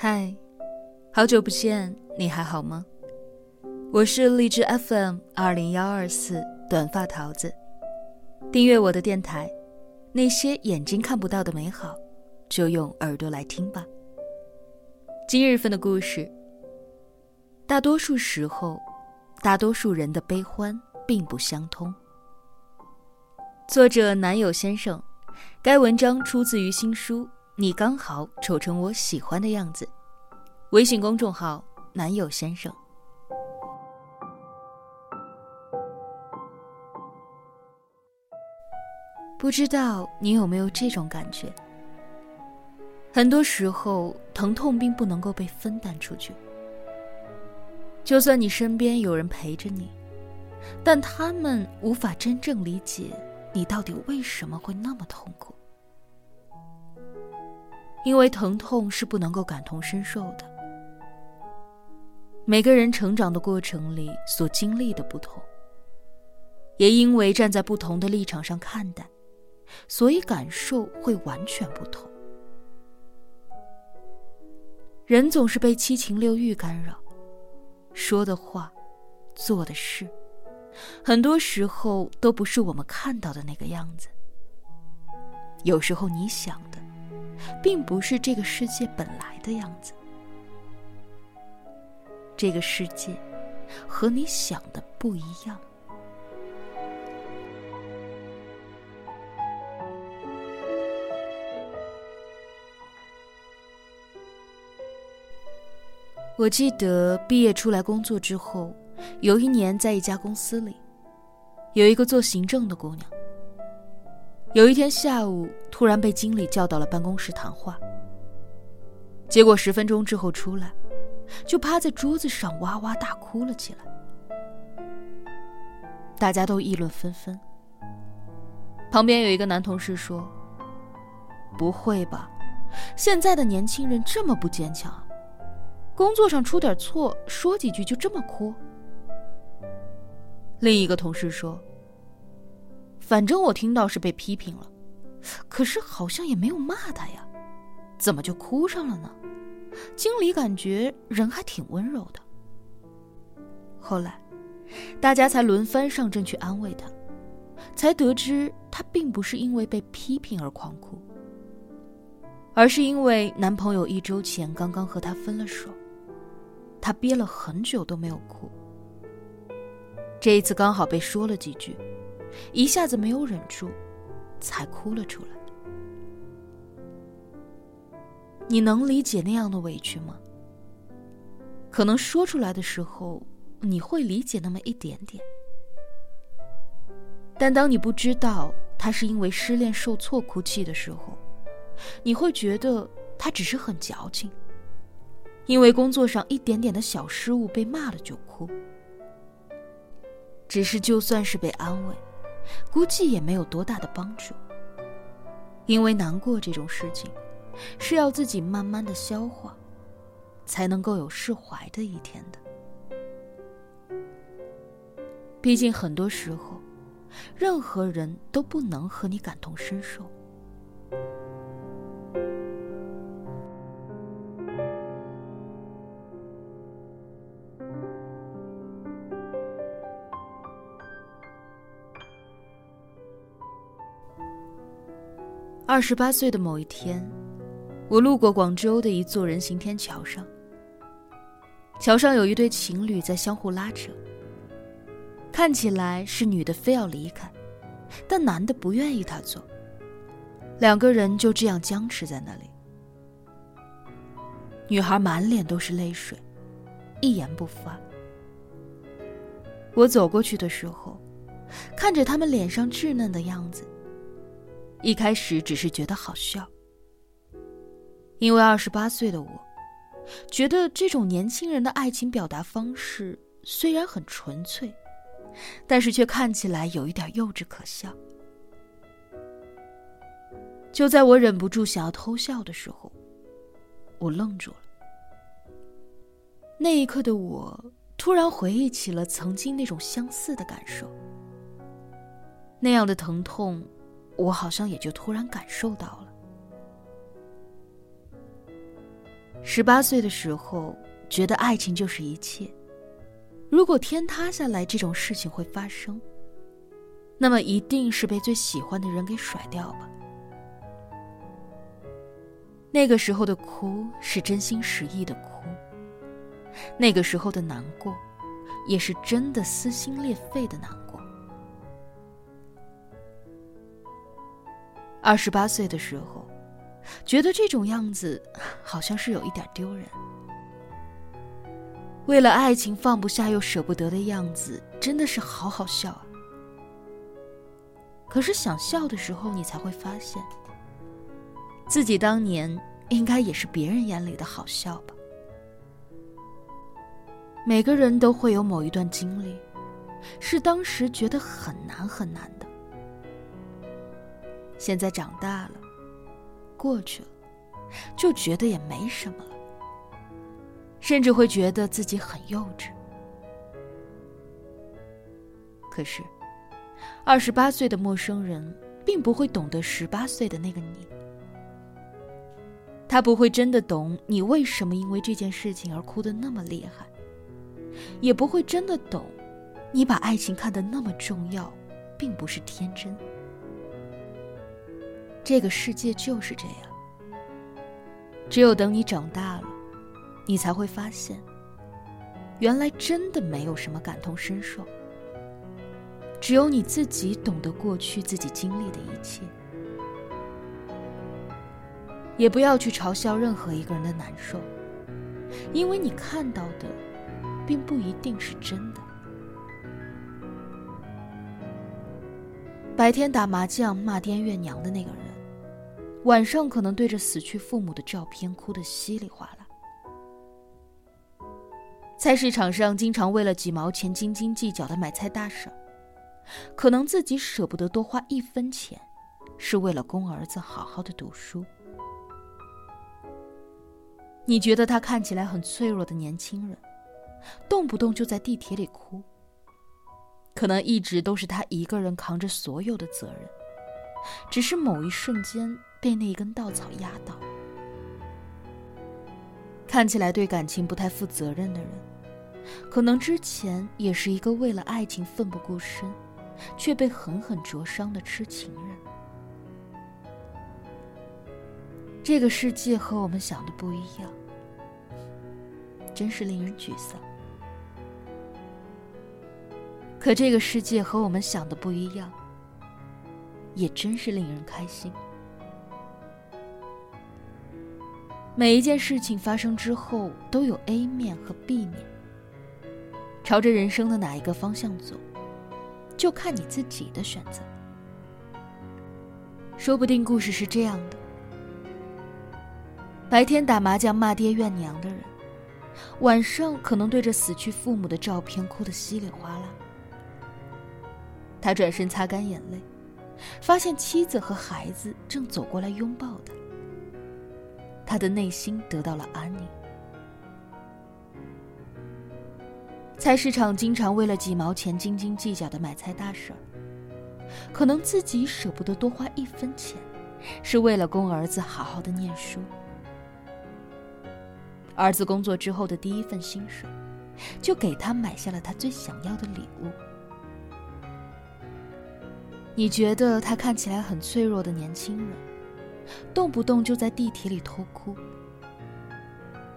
嗨，好久不见，你还好吗？我是荔枝 FM 二零幺二四短发桃子，订阅我的电台，那些眼睛看不到的美好，就用耳朵来听吧。今日份的故事，大多数时候，大多数人的悲欢并不相通。作者男友先生，该文章出自于新书。你刚好丑成我喜欢的样子。微信公众号“男友先生”。不知道你有没有这种感觉？很多时候，疼痛并不能够被分担出去。就算你身边有人陪着你，但他们无法真正理解你到底为什么会那么痛苦。因为疼痛是不能够感同身受的。每个人成长的过程里所经历的不同，也因为站在不同的立场上看待，所以感受会完全不同。人总是被七情六欲干扰，说的话、做的事，很多时候都不是我们看到的那个样子。有时候你想。并不是这个世界本来的样子。这个世界和你想的不一样。我记得毕业出来工作之后，有一年在一家公司里，有一个做行政的姑娘。有一天下午，突然被经理叫到了办公室谈话。结果十分钟之后出来，就趴在桌子上哇哇大哭了起来。大家都议论纷纷。旁边有一个男同事说：“不会吧，现在的年轻人这么不坚强，工作上出点错，说几句就这么哭。”另一个同事说。反正我听到是被批评了，可是好像也没有骂他呀，怎么就哭上了呢？经理感觉人还挺温柔的。后来，大家才轮番上阵去安慰他，才得知他并不是因为被批评而狂哭，而是因为男朋友一周前刚刚和她分了手，她憋了很久都没有哭，这一次刚好被说了几句。一下子没有忍住，才哭了出来。你能理解那样的委屈吗？可能说出来的时候，你会理解那么一点点。但当你不知道他是因为失恋受挫哭泣的时候，你会觉得他只是很矫情，因为工作上一点点的小失误被骂了就哭。只是就算是被安慰。估计也没有多大的帮助，因为难过这种事情，是要自己慢慢的消化，才能够有释怀的一天的。毕竟很多时候，任何人都不能和你感同身受。二十八岁的某一天，我路过广州的一座人行天桥上。桥上有一对情侣在相互拉扯，看起来是女的非要离开，但男的不愿意她走，两个人就这样僵持在那里。女孩满脸都是泪水，一言不发。我走过去的时候，看着他们脸上稚嫩的样子。一开始只是觉得好笑，因为二十八岁的我，觉得这种年轻人的爱情表达方式虽然很纯粹，但是却看起来有一点幼稚可笑。就在我忍不住想要偷笑的时候，我愣住了。那一刻的我，突然回忆起了曾经那种相似的感受，那样的疼痛。我好像也就突然感受到了。十八岁的时候，觉得爱情就是一切。如果天塌下来这种事情会发生，那么一定是被最喜欢的人给甩掉吧。那个时候的哭是真心实意的哭，那个时候的难过，也是真的撕心裂肺的难过。二十八岁的时候，觉得这种样子好像是有一点丢人。为了爱情放不下又舍不得的样子，真的是好好笑啊！可是想笑的时候，你才会发现，自己当年应该也是别人眼里的好笑吧。每个人都会有某一段经历，是当时觉得很难很难的，现在长大了，过去了，就觉得也没什么了。甚至会觉得自己很幼稚。可是，二十八岁的陌生人并不会懂得十八岁的那个你。他不会真的懂你为什么因为这件事情而哭得那么厉害，也不会真的懂你把爱情看得那么重要，并不是天真。这个世界就是这样。只有等你长大了。你才会发现，原来真的没有什么感同身受，只有你自己懂得过去自己经历的一切。也不要去嘲笑任何一个人的难受，因为你看到的，并不一定是真的。白天打麻将骂爹怨娘的那个人，晚上可能对着死去父母的照片哭得稀里哗啦。菜市场上经常为了几毛钱斤斤计较的买菜大婶，可能自己舍不得多花一分钱，是为了供儿子好好的读书。你觉得他看起来很脆弱的年轻人，动不动就在地铁里哭，可能一直都是他一个人扛着所有的责任，只是某一瞬间被那一根稻草压倒。看起来对感情不太负责任的人，可能之前也是一个为了爱情奋不顾身，却被狠狠灼伤的痴情人。这个世界和我们想的不一样，真是令人沮丧。可这个世界和我们想的不一样，也真是令人开心。每一件事情发生之后，都有 A 面和 B 面。朝着人生的哪一个方向走，就看你自己的选择。说不定故事是这样的：白天打麻将骂爹怨娘的人，晚上可能对着死去父母的照片哭得稀里哗啦。他转身擦干眼泪，发现妻子和孩子正走过来拥抱他。他的内心得到了安宁。菜市场经常为了几毛钱斤斤计较的买菜大婶，可能自己舍不得多花一分钱，是为了供儿子好好的念书。儿子工作之后的第一份薪水，就给他买下了他最想要的礼物。你觉得他看起来很脆弱的年轻人？动不动就在地铁里偷哭，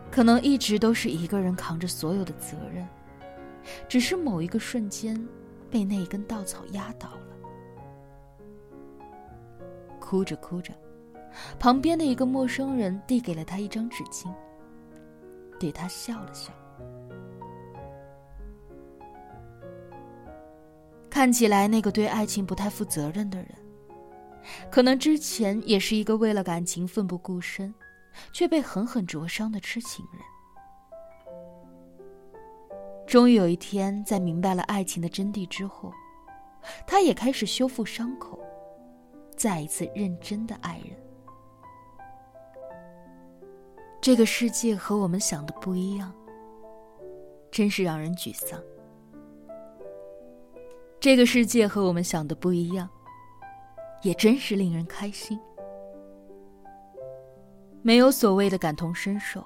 可能一直都是一个人扛着所有的责任，只是某一个瞬间被那一根稻草压倒了。哭着哭着，旁边的一个陌生人递给了他一张纸巾，对他笑了笑。看起来那个对爱情不太负责任的人。可能之前也是一个为了感情奋不顾身，却被狠狠灼伤的痴情人。终于有一天，在明白了爱情的真谛之后，他也开始修复伤口，再一次认真的爱人。这个世界和我们想的不一样，真是让人沮丧。这个世界和我们想的不一样。也真是令人开心。没有所谓的感同身受，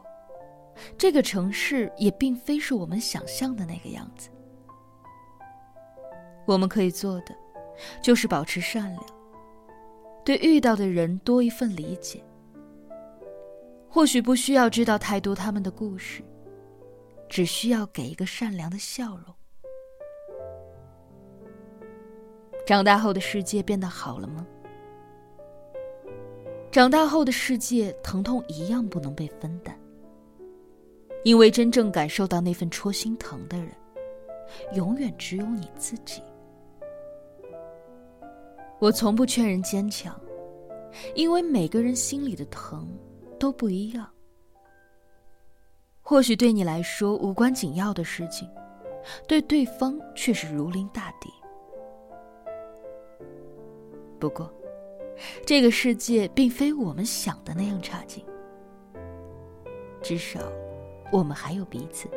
这个城市也并非是我们想象的那个样子。我们可以做的，就是保持善良，对遇到的人多一份理解。或许不需要知道太多他们的故事，只需要给一个善良的笑容。长大后的世界变得好了吗？长大后的世界，疼痛一样不能被分担，因为真正感受到那份戳心疼的人，永远只有你自己。我从不劝人坚强，因为每个人心里的疼都不一样。或许对你来说无关紧要的事情，对对方却是如临大敌。不过，这个世界并非我们想的那样差劲，至少，我们还有彼此。